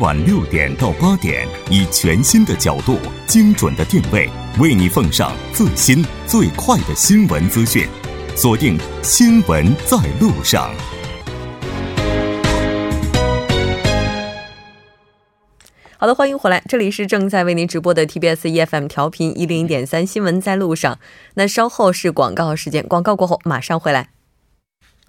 晚六点到八点，以全新的角度、精准的定位，为你奉上最新最快的新闻资讯。锁定《新闻在路上》。好的，欢迎回来，这里是正在为您直播的 TBS EFM 调频一零点三《新闻在路上》。那稍后是广告时间，广告过后马上回来。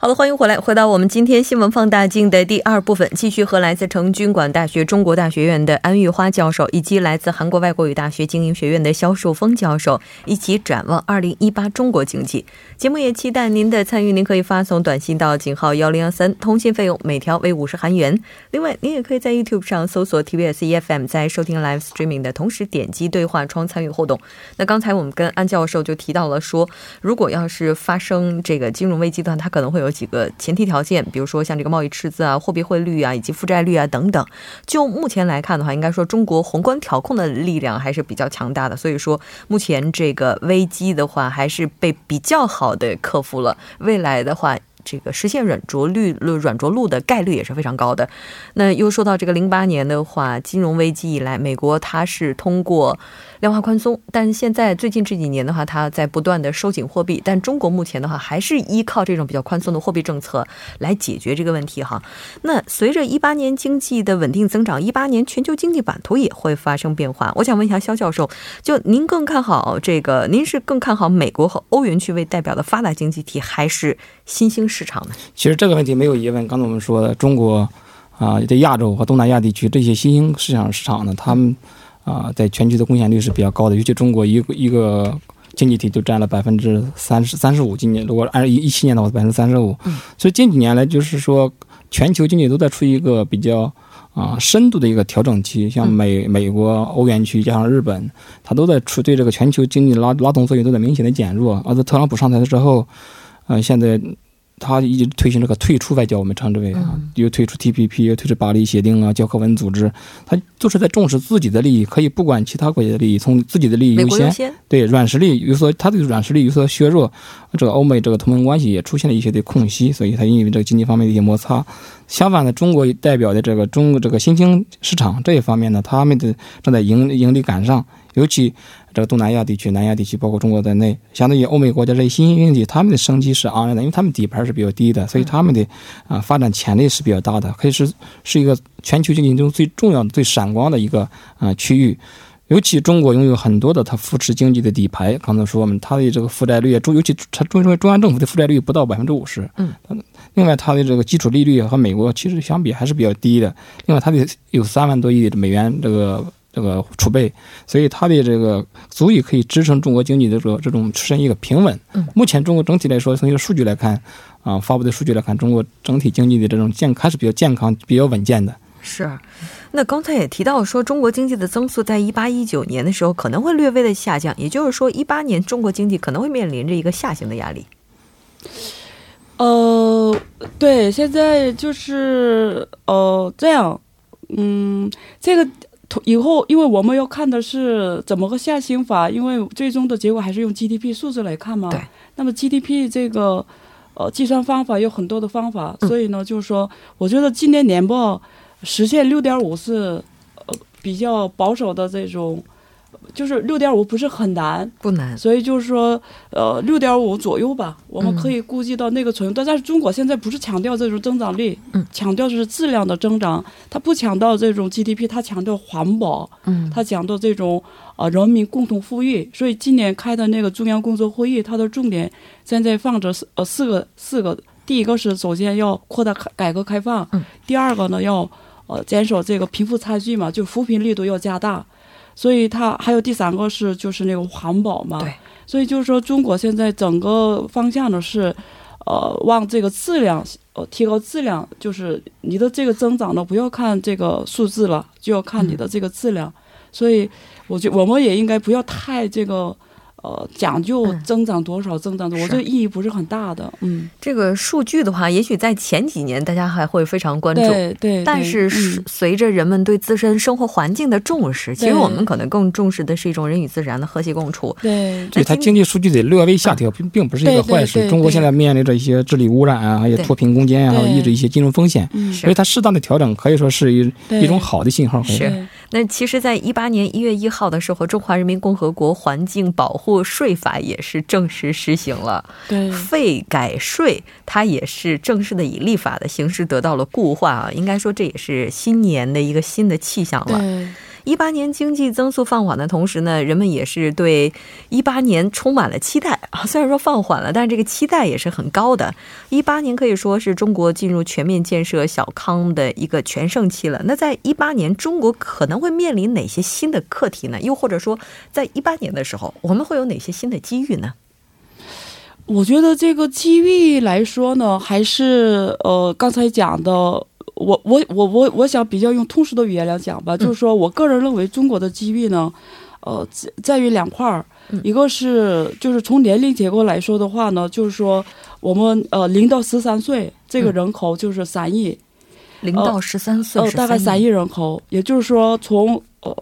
好的，欢迎回来，回到我们今天新闻放大镜的第二部分，继续和来自成均馆大学中国大学院的安玉花教授，以及来自韩国外国语大学经营学院的肖树峰教授一起展望二零一八中国经济。节目也期待您的参与，您可以发送短信到井号幺零幺三，通信费用每条为五十韩元。另外，您也可以在 YouTube 上搜索 TBS EFM，在收听 Live Streaming 的同时点击对话窗参与互动。那刚才我们跟安教授就提到了说，如果要是发生这个金融危机的话，它可能会有。几个前提条件，比如说像这个贸易赤字啊、货币汇率啊，以及负债率啊等等。就目前来看的话，应该说中国宏观调控的力量还是比较强大的，所以说目前这个危机的话还是被比较好的克服了。未来的话。这个实现软着陆、软着陆的概率也是非常高的。那又说到这个零八年的话，金融危机以来，美国它是通过量化宽松，但现在最近这几年的话，它在不断的收紧货币。但中国目前的话，还是依靠这种比较宽松的货币政策来解决这个问题哈。那随着一八年经济的稳定增长，一八年全球经济版图也会发生变化。我想问一下肖教授，就您更看好这个？您是更看好美国和欧元区为代表的发达经济体，还是新兴？市场呢？其实这个问题没有疑问。刚才我们说的，中国啊，在亚洲和东南亚地区这些新兴市场市场呢，他们啊，在全球的贡献率是比较高的。尤其中国一个一个经济体就占了百分之三十三十五。今年如果按一一七年的话，百分之三十五。所以近几年来，就是说全球经济都在处于一个比较啊深度的一个调整期。像美美国、欧元区加上日本，它都在处对这个全球经济拉拉动作用都在明显的减弱。而在特朗普上台的时候，呃，现在。他一直推行这个退出外交，我们称之为啊，又退出 TPP，又退出巴黎协定啊，教科文组织，他就是在重视自己的利益，可以不管其他国家的利益，从自己的利益优先。对软实力有所，他对软实力有所削弱，这个欧美这个同盟关系也出现了一些的空隙，所以他因为这个经济方面的一些摩擦。相反的，中国代表的这个中这个新兴市场这一方面呢，他们的正在盈盈利赶上，尤其。这个东南亚地区、南亚地区，包括中国在内，相对于欧美国家这些新兴经济，他们的生机是昂然的，因为他们底盘是比较低的，所以他们的啊发展潜力是比较大的，可以是是一个全球经济中最重要的、最闪光的一个啊区域。尤其中国拥有很多的它扶持经济的底牌，刚才说我们它的这个负债率，中尤其它中中央政府的负债率不到百分之五十，嗯，另外它的这个基础利率和美国其实相比还是比较低的，另外它的有三万多亿的美元这个。这个储备，所以它的这个足以可以支撑中国经济的这个这种出现一个平稳。目前中国整体来说，从一个数据来看，啊，发布的数据来看，中国整体经济的这种健还是比较健康、比较稳健的。是，那刚才也提到说，中国经济的增速在一八一九年的时候可能会略微的下降，也就是说，一八年中国经济可能会面临着一个下行的压力。呃，对，现在就是呃这样，嗯，这个。以后，因为我们要看的是怎么个下行法，因为最终的结果还是用 GDP 数字来看嘛。对。那么 GDP 这个，呃，计算方法有很多的方法，所以呢，就是说，我觉得今年年报实现六点五是，呃，比较保守的这种。就是六点五不是很难，不难，所以就是说，呃，六点五左右吧，我们可以估计到那个程度。但是中国现在不是强调这种增长率，嗯，强调的是质量的增长，它不强调这种 GDP，它强调环保，嗯，它讲到这种呃人民共同富裕。所以今年开的那个中央工作会议，它的重点现在放着四呃四个四个，第一个是首先要扩大改改革开放，嗯，第二个呢要呃减少这个贫富差距嘛，就扶贫力度要加大。所以它还有第三个是就是那个环保嘛，对，所以就是说中国现在整个方向呢是，呃，往这个质量呃提高质量，就是你的这个增长呢不要看这个数字了，就要看你的这个质量。所以我觉我们也应该不要太这个呃，讲究增长多少，增长多少，我觉得意义不是很大的。嗯，这个数据的话，也许在前几年大家还会非常关注，对对。但是随着人们对自身生活环境的重视，其实我们可能更重视的是一种人与自然的和谐共处。对，对它经济数据的略微下调，并并不是一个坏事。中国现在面临着一些治理污染啊，还有脱贫攻坚啊，还有抑制一些金融风险，所以它适当的调整可以说是一一种好的信号。是。那其实，在一八年一月一号的时候，《中华人民共和国环境保护税法》也是正式实行了。对，废改税，它也是正式的以立法的形式得到了固化啊。应该说，这也是新年的一个新的气象了。对。一八年经济增速放缓的同时呢，人们也是对一八年充满了期待啊。虽然说放缓了，但是这个期待也是很高的。一八年可以说是中国进入全面建设小康的一个全盛期了。那在一八年，中国可能会面临哪些新的课题呢？又或者说，在一八年的时候，我们会有哪些新的机遇呢？我觉得这个机遇来说呢，还是呃刚才讲的。我我我我我想比较用通俗的语言来讲吧，就是说我个人认为中国的机遇呢，呃，在于两块儿，一个是就是从年龄结构来说的话呢，就是说我们呃零到十三岁这个人口就是三亿，零到十三岁呃大概三亿人口，也就是说从呃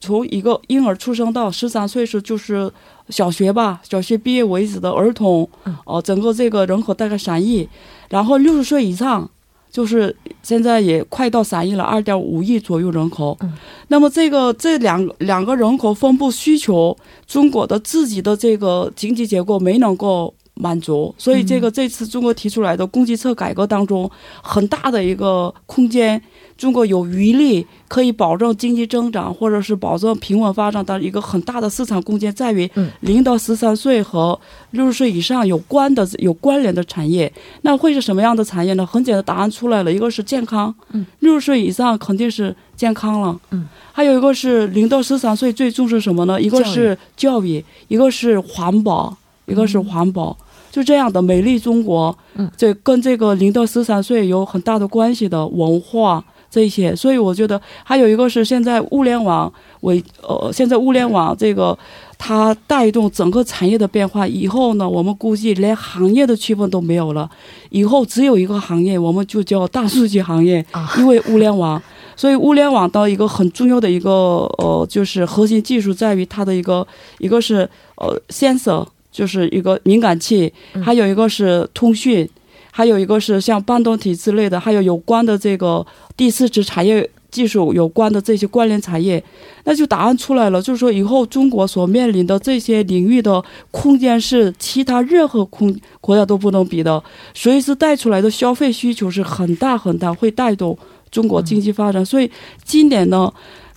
从一个婴儿出生到十三岁是就是小学吧，小学毕业为止的儿童，哦，整个这个人口大概三亿，然后六十岁以上。就是现在也快到三亿了，二点五亿左右人口。嗯，那么这个这两两个人口分布需求，中国的自己的这个经济结构没能够满足，所以这个这次中国提出来的供给侧改革当中，很大的一个空间。中国有余力可以保证经济增长，或者是保证平稳发展的一个很大的市场空间，在于零到十三岁和六十岁以上有关的有关联的产业。那会是什么样的产业呢？很简单，答案出来了，一个是健康，六十岁以上肯定是健康了。嗯，还有一个是零到十三岁最重视什么呢？一个是教育，一个是环保，一个是环保。就这样的美丽中国，嗯，这跟这个零到十三岁有很大的关系的文化。这些，所以我觉得还有一个是现在物联网为呃，现在物联网这个它带动整个产业的变化。以后呢，我们估计连行业的区分都没有了，以后只有一个行业，我们就叫大数据行业，因为物联网。所以物联网的一个很重要的一个呃，就是核心技术在于它的一个一个是呃，sensor，就是一个敏感器，还有一个是通讯。还有一个是像半导体之类的，还有有关的这个第四次产业技术有关的这些关联产业，那就答案出来了，就是说以后中国所面临的这些领域的空间是其他任何空国家都不能比的，所以是带出来的消费需求是很大很大，会带动中国经济发展。所以今年呢，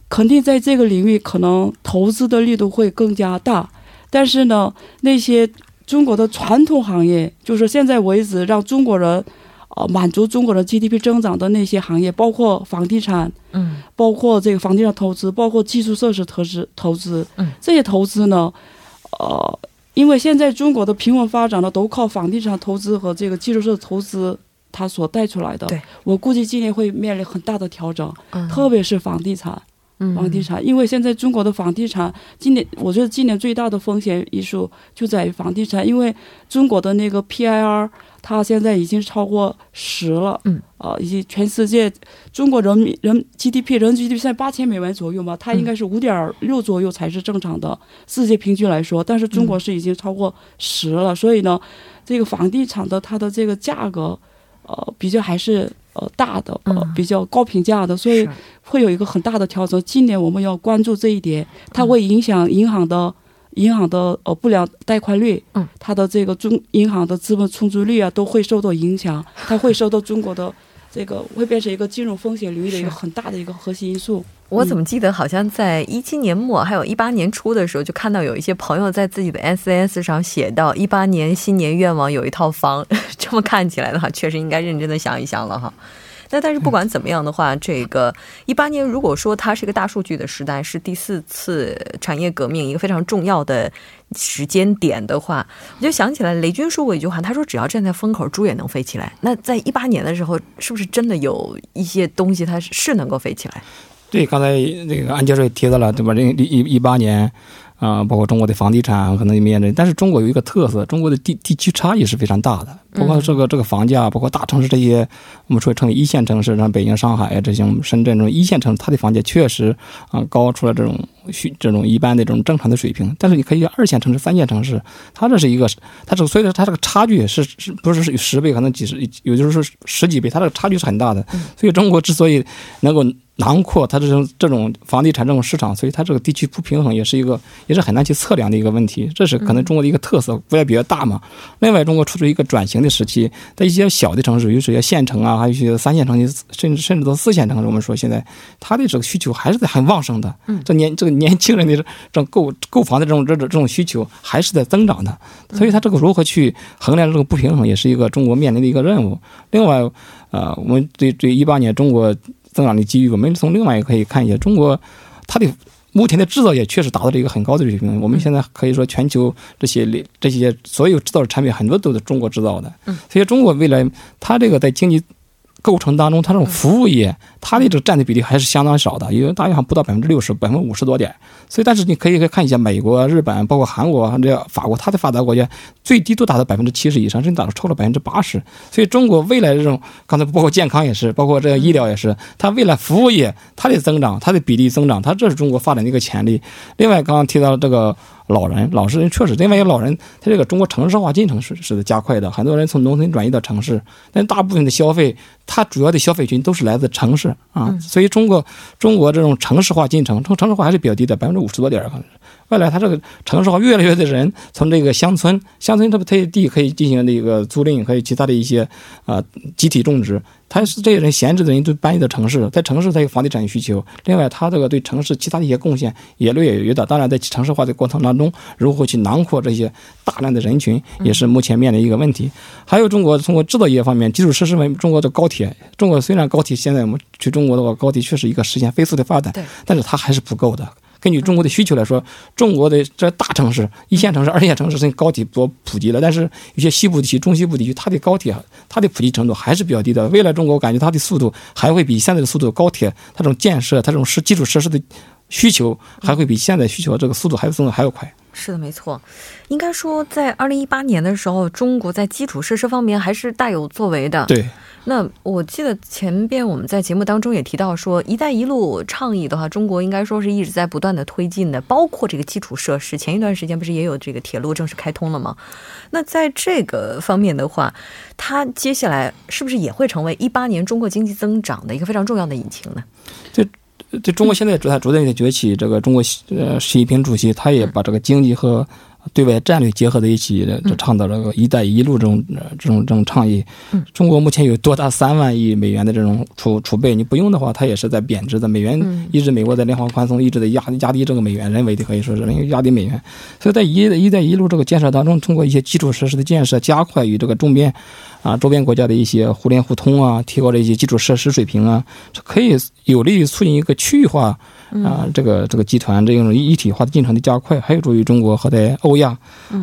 肯定在这个领域可能投资的力度会更加大，但是呢，那些。中国的传统行业，就是现在为止让中国人，呃，满足中国人 GDP 增长的那些行业，包括房地产，嗯，包括这个房地产投资，包括基础设施投资，投资，嗯，这些投资呢，呃，因为现在中国的平稳发展呢，都靠房地产投资和这个基础设施投资它所带出来的。对，我估计今年会面临很大的调整，特别是房地产。房地产，因为现在中国的房地产今年，我觉得今年最大的风险因素就在于房地产，因为中国的那个 PIR 它现在已经超过十了，嗯，啊，以及全世界中国人民人 GDP 人 GDP 在八千美元左右嘛，它应该是五点六左右才是正常的，世界平均来说，但是中国是已经超过十了，所以呢，这个房地产的它的这个价格，呃，比较还是。呃，大的呃比较高评价的，所以会有一个很大的调整。今年我们要关注这一点，它会影响银行的银行的呃不良贷款率，嗯，它的这个中银行的资本充足率啊都会受到影响，它会受到中国的这个会变成一个金融风险领域的一个很大的一个核心因素。我怎么记得好像在一七年末还有一八年初的时候，就看到有一些朋友在自己的 SNS 上写到一八年新年愿望有一套房，这么看起来的话，确实应该认真的想一想了哈。那但是不管怎么样的话，这个一八年如果说它是一个大数据的时代，是第四次产业革命一个非常重要的时间点的话，我就想起来雷军说过一句话，他说只要站在风口，猪也能飞起来。那在一八年的时候，是不是真的有一些东西它是能够飞起来？对，刚才那个安教授也提到了，对吧？零一一八年，啊，包括中国的房地产可能面临，但是中国有一个特色，中国的地地区差异是非常大的，包括这个这个房价，包括大城市这些，我们说称为一线城市，像北京、上海这些深圳这种一线城市，它的房价确实啊高出了这种需这种一般的这种正常的水平。但是你可以二线城市、三线城市，它这是一个，它这个所以说它这个差距是是不是是十倍，可能几十，有的时候是十几倍，它这个差距是很大的。所以中国之所以能够。囊括它这种这种房地产这种市场，所以它这个地区不平衡也是一个也是很难去测量的一个问题。这是可能中国的一个特色，国家比较大嘛。另外，中国处于一个转型的时期，在一些小的城市，有些县城啊，还有一些三线城市，甚至甚至到四线城市，我们说现在它的这个需求还是在很旺盛的。嗯，这年这个 年轻人的这种购购房的这种这种这种需求还是在增长的。所以它这个如何去衡量这个不平衡，也是一个中国面临的一个任务。另外，呃，我们对对一八年中国。增长的机遇，我们从另外一个可以看一下，中国它的目前的制造业确实达到了一个很高的水平。我们现在可以说，全球这些这些所有制造的产品，很多都是中国制造的。所以，中国未来它这个在经济。构成当中，它这种服务业，它的这个占的比例还是相当少的，因为大约还不到百分之六十，百分之五十多点。所以，但是你可以看一下美国、日本，包括韩国、这法国，它的发达国家最低都达到百分之七十以上，甚至达到超了百分之八十。所以，中国未来这种刚才包括健康也是，包括这个医疗也是，它未来服务业它的增长，它的比例增长，它这是中国发展的一个潜力。另外，刚刚提到这个。老人，老实人确实，另外一个老人，他这个中国城市化进程是是在加快的，很多人从农村转移到城市，但大部分的消费，它主要的消费群都是来自城市啊，所以中国中国这种城市化进程，城城市化还是比较低的，百分之五十多点可能。未来，它这个城市化越来越的人从这个乡村，乡村它不它地可以进行这个租赁，可以其他的一些啊集体种植。他是这些人闲置的人都搬移到城市，在城市它有房地产需求。另外，他这个对城市其他的一些贡献也略有余的。当然，在城市化的过程当中，如何去囊括这些大量的人群，也是目前面临一个问题。还有中国通过制造业方面，基础设施方面，中国的高铁，中国虽然高铁现在我们去中国的话，高铁确实一个实现飞速的发展，但是它还是不够的。根据中国的需求来说，中国的这大城市、一线城市、二线城市，甚至高铁多普及了，但是有些西部地区、中西部地区，它的高铁它的普及程度还是比较低的。未来中国我感觉它的速度还会比现在的速度，高铁它这种建设、它这种是基础设施的需求还会比现在需求这个速度还要增长还要快。是的，没错。应该说，在二零一八年的时候，中国在基础设施方面还是大有作为的。对。那我记得前边我们在节目当中也提到说，“一带一路”倡议的话，中国应该说是一直在不断的推进的，包括这个基础设施。前一段时间不是也有这个铁路正式开通了吗？那在这个方面的话，它接下来是不是也会成为一八年中国经济增长的一个非常重要的引擎呢？这这中国现在主在逐渐的崛起，这个中国呃习近平主席他也把这个经济和对外战略结合在一起，就倡导这个“一带一路”这种这种这种倡议。中国目前有多达三万亿美元的这种储储备，你不用的话，它也是在贬值的。美元一直美国在量化宽松，一直在压压低这个美元，人为的可以说是压低美元。所以在“一一带一路”这个建设当中，通过一些基础设施的建设，加快与这个周边啊周边国家的一些互联互通啊，提高了一些基础设施水平啊，可以有利于促进一个区域化。啊，这个这个集团这种一体化的进程的加快，还有助于中国和在欧亚，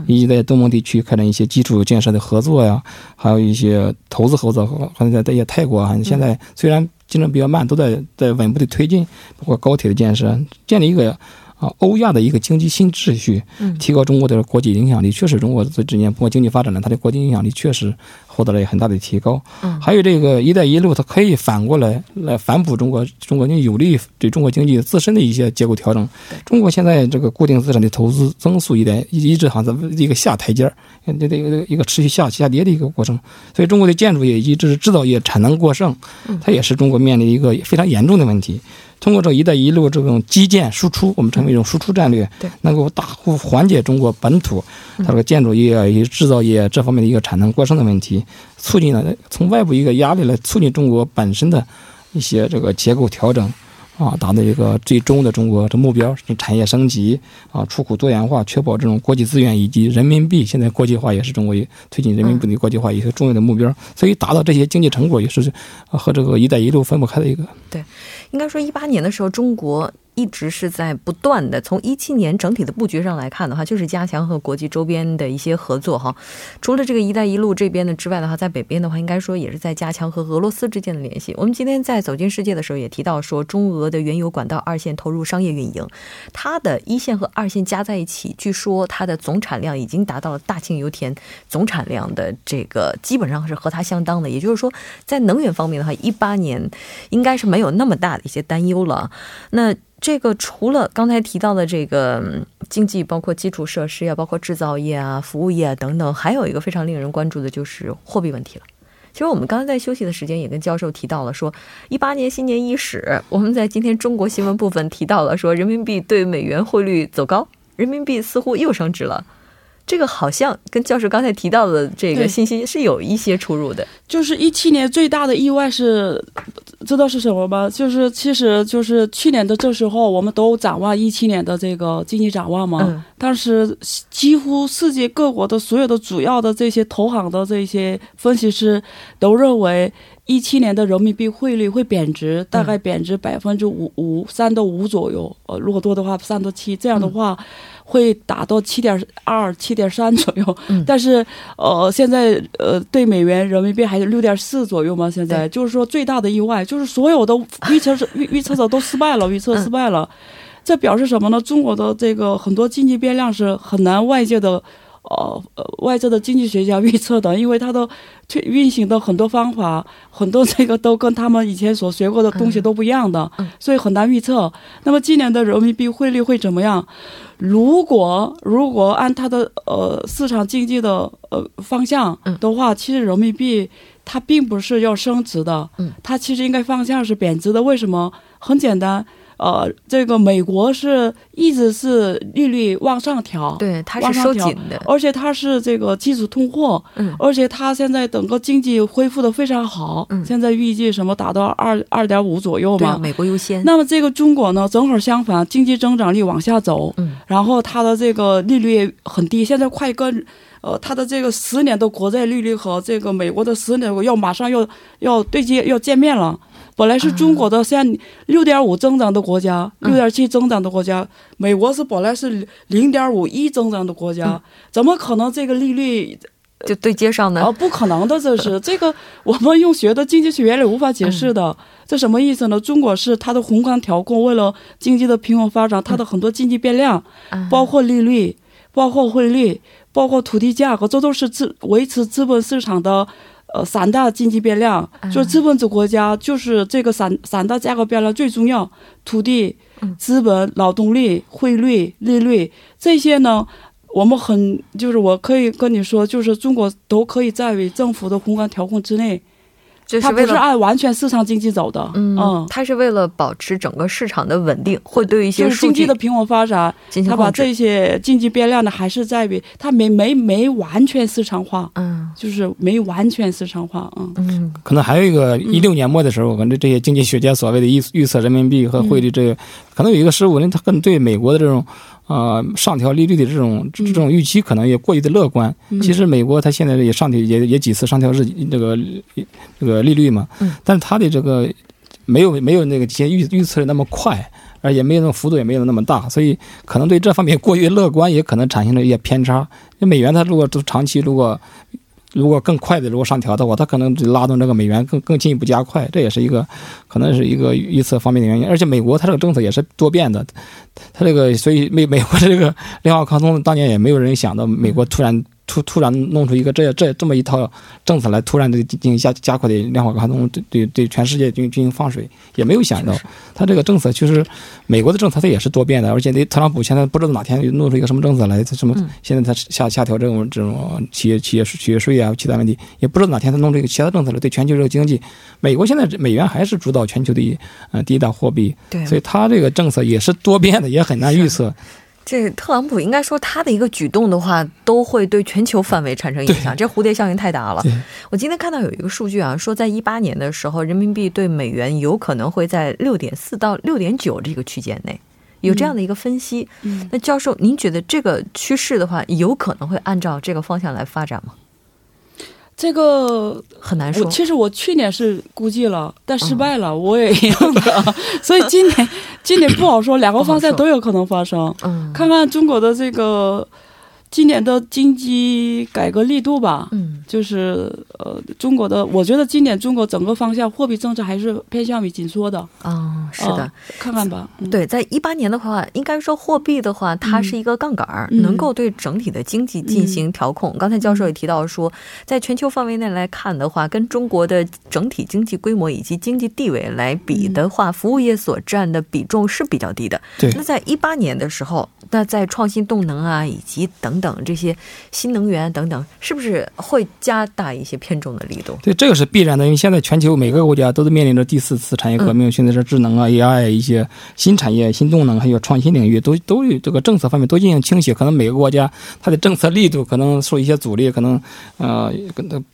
以及在东盟地区开展一些基础建设的合作呀，还有一些投资合作，好像在在一些泰国啊，现在虽然进程比较慢，都在在稳步的推进，包括高铁的建设，建立一个。啊，欧亚的一个经济新秩序，提高中国的国际影响力，确实中国这几年通过经济发展呢，它的国际影响力确实获得了很大的提高。嗯，还有这个“一带一路”，它可以反过来来反哺中国中国经济有利对中国经济自身的一些结构调整。中国现在这个固定资产的投资增速一点一直好像在一个下台阶儿，这这个一个持续下下跌的一个过程。所以中国的建筑业以及制造业产能过剩，它也是中国面临一个非常严重的问题。通过这“一带一路”这种基建输出，我们成为一种输出战略，能够大幅缓解中国本土它这个建筑业以及制造业这方面的一个产能过剩的问题，促进了从外部一个压力来促进中国本身的一些这个结构调整，啊，达到一个最终的中国的目标，是产业升级啊，出口多元化，确保这种国际资源以及人民币现在国际化也是中国推进人民币的国际化一个重要的目标，所以达到这些经济成果也是和这个“一带一路”分不开的一个对。应该说，一八年的时候，中国一直是在不断的。从一七年整体的布局上来看的话，就是加强和国际周边的一些合作哈。除了这个“一带一路”这边的之外的话，在北边的话，应该说也是在加强和俄罗斯之间的联系。我们今天在走进世界的时候也提到说，中俄的原油管道二线投入商业运营，它的一线和二线加在一起，据说它的总产量已经达到了大庆油田总产量的这个基本上是和它相当的。也就是说，在能源方面的话，一八年应该是没有那么大的一些担忧了。那这个除了刚才提到的这个经济，包括基础设施呀，包括制造业啊、服务业啊等等，还有一个非常令人关注的就是货币问题了。其实我们刚才在休息的时间也跟教授提到了，说一八年新年伊始，我们在今天中国新闻部分提到了说，人民币对美元汇率走高，人民币似乎又升值了。这个好像跟教授刚才提到的这个信息是有一些出入的。就是一七年最大的意外是，知道是什么吗？就是其实就是去年的这时候，我们都展望一七年的这个经济展望嘛。当时几乎世界各国的所有的主要的这些投行的这些分析师都认为。一七年的人民币汇率会贬值，大概贬值百分之五五三到五左右，呃，如果多的话三到七，这样的话会达到七点二、七点三 左右。但是，呃，现在呃对美元人民币还是六点四左右嘛？现在就是说最大的意外就是所有的预测是 预预测的都失败了，预测失败了。这表示什么呢？中国的这个很多经济变量是很难外界的。呃呃，外界的经济学家预测的，因为它的运行的很多方法，很多这个都跟他们以前所学过的东西都不一样的，所以很难预测。那么今年的人民币汇率会怎么样？如果如果按它的呃市场经济的呃方向的话，其实人民币它并不是要升值的，它其实应该方向是贬值的。为什么？很简单。呃，这个美国是一直是利率往上调，对，它是收紧的，而且它是这个基础通货，嗯，而且它现在整个经济恢复的非常好，嗯，现在预计什么达到二二点五左右嘛，美国优先。那么这个中国呢，正好相反，经济增长率往下走，嗯，然后它的这个利率很低，现在快跟呃它的这个十年的国债利率和这个美国的十年要马上要要对接要见面了。本来是中国的像六点五增长的国家，六点七增长的国家，美国是本来是零点五一增长的国家，怎么可能这个利率就对接上呢？啊，不可能的，这是 这个我们用学的经济学原理无法解释的。这什么意思呢？中国是它的宏观调控，为了经济的平稳发展，它的很多经济变量，包括利率、包括汇率、包括土地价格，这都是资维持资本市场的。呃，三大经济变量就是资本制国家，就是这个三三大价格变量最重要：土地、资本、劳动力、汇率、利率这些呢，我们很就是我可以跟你说，就是中国都可以在为政府的宏观调控之内。它不是按完全市场经济走的，嗯，它是为了保持整个市场的稳定，会对一些经济的平稳发展，它把这些经济变量呢，还是在于它没没没完全市场化，嗯，就是没完全市场化，嗯嗯，可能还有一个一六年末的时候，可能这些经济学家所谓的预预测人民币和汇率这个，可能有一个失误，呢，他可能对美国的这种。啊，上调利率的这种这种预期可能也过于的乐观。其实美国它现在也上调，也也几次上调日这个这个利率嘛。但是它的这个没有没有那个前预预测的那么快，而也没有那种幅度也没有那么大，所以可能对这方面过于乐观，也可能产生了一些偏差。那美元它如果都长期如果。如果更快的如果上调的话，它可能拉动这个美元更更进一步加快，这也是一个可能是一个预测方面的原因。而且美国它这个政策也是多变的，它这个所以美美国的这个量化宽松当年也没有人想到美国突然。突突然弄出一个这这这么一套政策来，突然的进行加加快的量化宽松，对对对全世界进进行放水，也没有想到，他这个政策其实美国的政策它也是多变的，而且那特朗普现在不知道哪天弄出一个什么政策来，他什么现在他下下调这种这种企业企业企业税啊，其他问题，也不知道哪天他弄出一个其他政策来对全球这个经济，美国现在美元还是主导全球的呃第一大货币，对，所以他这个政策也是多变的，也很难预测。这特朗普应该说他的一个举动的话，都会对全球范围产生影响。这蝴蝶效应太大了。我今天看到有一个数据啊，说在一八年的时候，人民币对美元有可能会在六点四到六点九这个区间内，有这样的一个分析。那教授，您觉得这个趋势的话，有可能会按照这个方向来发展吗？这个很难说。其实我去年是估计了，但失败了，我也一样的。所以今年今年不好说，两个方向都有可能发生。嗯，看看中国的这个。今年的经济改革力度吧，嗯，就是呃，中国的，我觉得今年中国整个方向货币政策还是偏向于紧缩的。啊，是的，看看吧。对，在一八年的话，应该说货币的话，它是一个杠杆儿，能够对整体的经济进行调控。刚才教授也提到说，在全球范围内来看的话，跟中国的整体经济规模以及经济地位来比的话，服务业所占的比重是比较低的。对。那在一八年的时候，那在创新动能啊，以及等。等这些新能源等等，是不是会加大一些偏重的力度？对，这个是必然的，因为现在全球每个国家都是面临着第四次产业革命，现在是智能啊、AI 一些新产业、新动能，还有创新领域，都都有这个政策方面都进行倾斜。可能每个国家它的政策力度可能受一些阻力，可能呃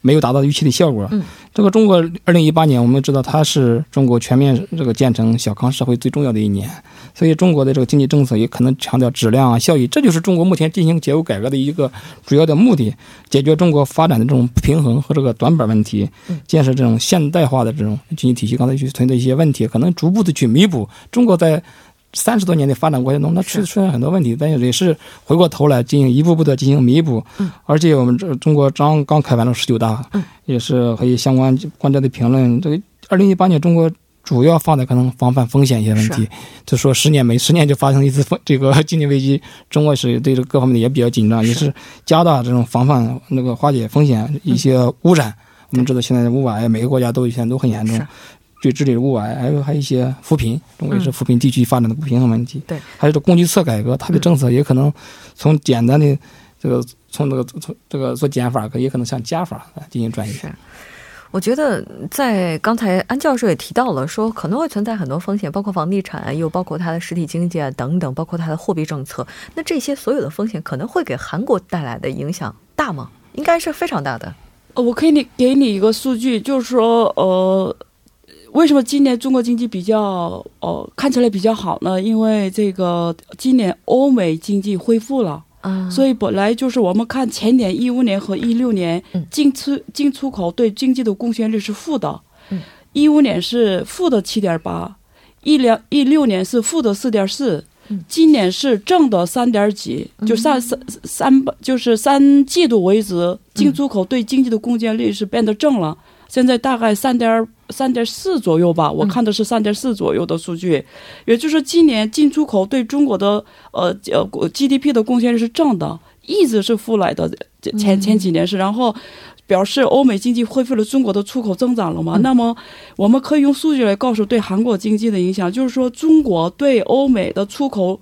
没有达到预期的效果。嗯，这个中国二零一八年，我们知道它是中国全面这个建成小康社会最重要的一年，所以中国的这个经济政策也可能强调质量啊、效益，这就是中国目前进行结构改。改革的一个主要的目的，解决中国发展的这种不平衡和这个短板问题，建设这种现代化的这种经济体系。刚才去存在一些问题，可能逐步的去弥补中国在三十多年的发展过程中，它出出现很多问题，但是也是回过头来进行一步步的进行弥补。而且我们这中国刚刚开完了十九大，也是和相关观点的评论。这个二零一八年中国。主要放在可能防范风险一些问题，就说十年没十年就发生一次风这个 经济危机，中国是对这各方面的也比较紧张，也是加大这种防范那个化解风险一些污染。我们知道现在雾霾每个国家都现在都很严重，对治理雾霾，还有还有一些扶贫，中国也是扶贫地区发展的不平衡问题。对，还有这供给侧改革，它的政策也可能从简单的这个从这个从这个做减法，可也可能向加法进行转移。我觉得，在刚才安教授也提到了，说可能会存在很多风险，包括房地产，又包括它的实体经济啊等等，包括它的货币政策。那这些所有的风险可能会给韩国带来的影响大吗？应该是非常大的。呃，我可以你给你一个数据，就是说，呃，为什么今年中国经济比较呃看起来比较好呢？因为这个今年欧美经济恢复了。所以本来就是我们看前年一五年和一六年进出进出口对经济的贡献率是负的，一五年是负的七点八，一两一六年是负的四点四，今年是正的三点几，就三三三就是三季度为止进出口对经济的贡献率是变得正了。现在大概三点三点四左右吧，我看的是三点四左右的数据，也就是今年进出口对中国的呃呃 GDP 的贡献是正的，一直是负来的，前前几年是，然后表示欧美经济恢复了中国的出口增长了嘛？那么我们可以用数据来告诉对韩国经济的影响，就是说中国对欧美的出口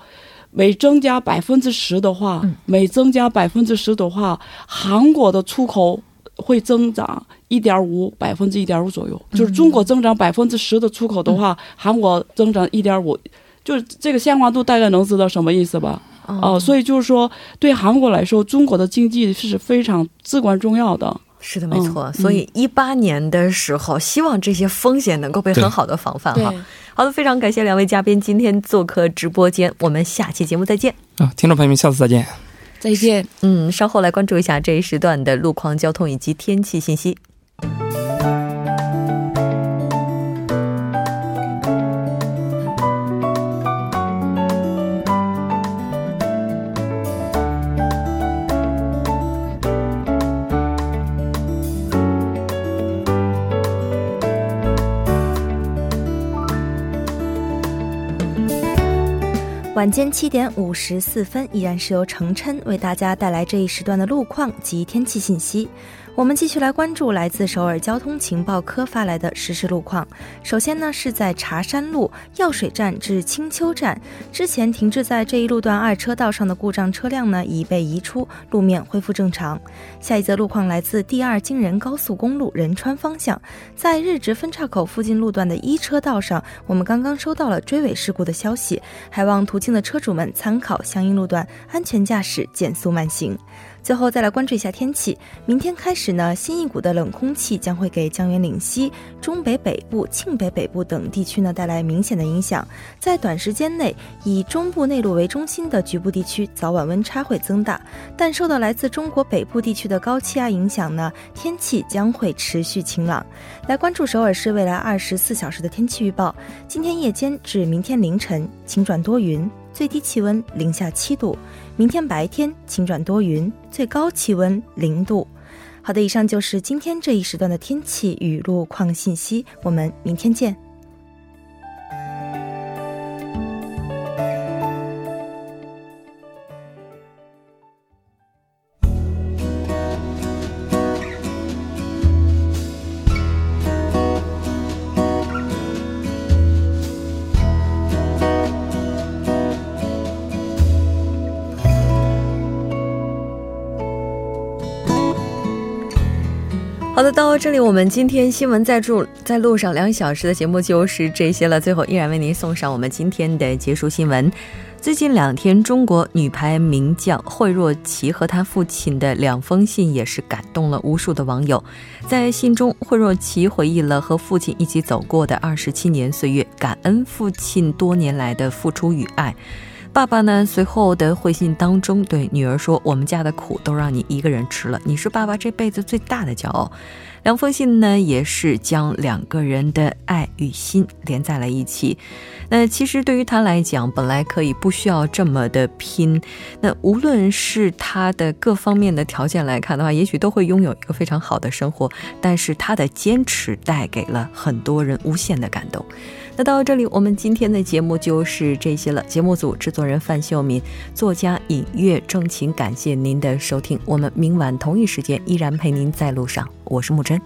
每增加百分之十的话，每增加百分之十的话，韩国的出口。会增长一点五百分之一点五左右，就是中国增长百分之十的出口的话，韩国增长一点五，就是这个相关度大概能知道什么意思吧？哦，所以就是说，对韩国来说，中国的经济是非常至关重要的。是的，没错。所以一八年的时候，希望这些风险能够被很好的防范哈。好的，非常感谢两位嘉宾今天做客直播间，我们下期节目再见。啊，听众朋友们，下次再见。再见。嗯，稍后来关注一下这一时段的路况、交通以及天气信息。晚间七点五十四分，依然是由程琛为大家带来这一时段的路况及天气信息。我们继续来关注来自首尔交通情报科发来的实时路况。首先呢，是在茶山路药水站至青丘站之前停滞在这一路段二车道上的故障车辆呢，已被移出，路面恢复正常。下一则路况来自第二京仁高速公路仁川方向，在日直分岔口附近路段的一车道上，我们刚刚收到了追尾事故的消息，还望途经的车主们参考相应路段，安全驾驶，减速慢行。最后再来关注一下天气。明天开始呢，新一股的冷空气将会给江源岭西、中北北部、庆北北部等地区呢带来明显的影响。在短时间内，以中部内陆为中心的局部地区早晚温差会增大，但受到来自中国北部地区的高气压影响呢，天气将会持续晴朗。来关注首尔市未来二十四小时的天气预报：今天夜间至明天凌晨晴转多云，最低气温零下七度。明天白天晴转多云，最高气温零度。好的，以上就是今天这一时段的天气与路况信息。我们明天见。这里我们今天新闻在住在路上两小时的节目就是这些了。最后依然为您送上我们今天的结束新闻。最近两天，中国女排名将惠若琪和她父亲的两封信也是感动了无数的网友。在信中，惠若琪回忆了和父亲一起走过的二十七年岁月，感恩父亲多年来的付出与爱。爸爸呢？随后的回信当中对女儿说：“我们家的苦都让你一个人吃了，你是爸爸这辈子最大的骄傲。”两封信呢，也是将两个人的爱与心连在了一起。那其实对于他来讲，本来可以不需要这么的拼。那无论是他的各方面的条件来看的话，也许都会拥有一个非常好的生活。但是他的坚持带给了很多人无限的感动。到这里我们今天的节目就是这些了。节目组制作人范秀敏作家尹月正情感谢您的收听我们明晚同一时间依然陪您在路上。我是木真。